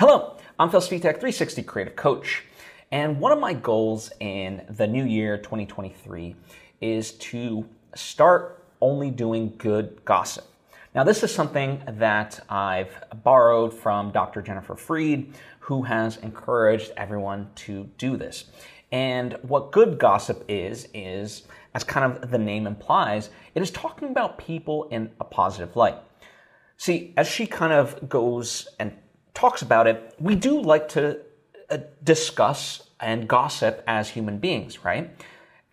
Hello, I'm Phil Svitek, 360 Creative Coach. And one of my goals in the new year 2023 is to start only doing good gossip. Now, this is something that I've borrowed from Dr. Jennifer Freed, who has encouraged everyone to do this. And what good gossip is, is, as kind of the name implies, it is talking about people in a positive light. See, as she kind of goes and talks about it, we do like to uh, discuss and gossip as human beings, right?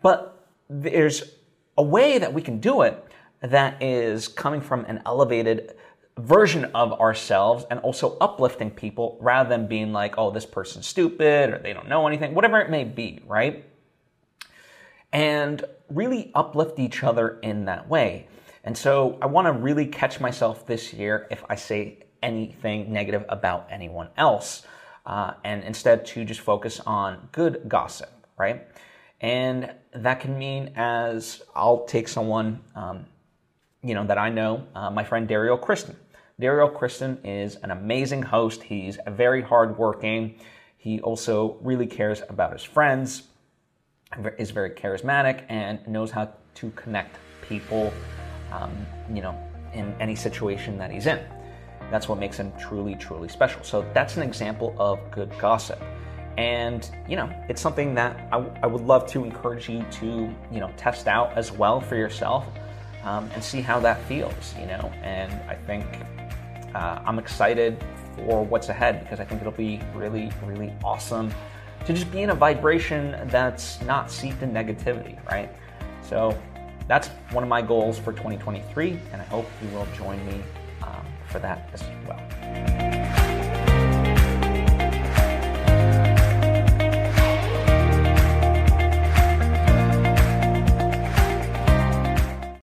But there's a way that we can do it that is coming from an elevated version of ourselves and also uplifting people rather than being like, oh, this person's stupid or they don't know anything, whatever it may be, right? And really uplift each other in that way. And so I want to really catch myself this year if I say anything negative about anyone else, uh, and instead to just focus on good gossip, right? And that can mean as I'll take someone, um, you know, that I know, uh, my friend Dario Kristen. Dario Kristen is an amazing host. He's very hardworking. He also really cares about his friends, is very charismatic, and knows how to connect people, um, you know, in any situation that he's in. That's what makes them truly, truly special. So that's an example of good gossip. And, you know, it's something that I, I would love to encourage you to, you know, test out as well for yourself um, and see how that feels, you know. And I think uh, I'm excited for what's ahead because I think it'll be really, really awesome to just be in a vibration that's not seeped in negativity, right? So that's one of my goals for 2023, and I hope you will join me uh, for that as well.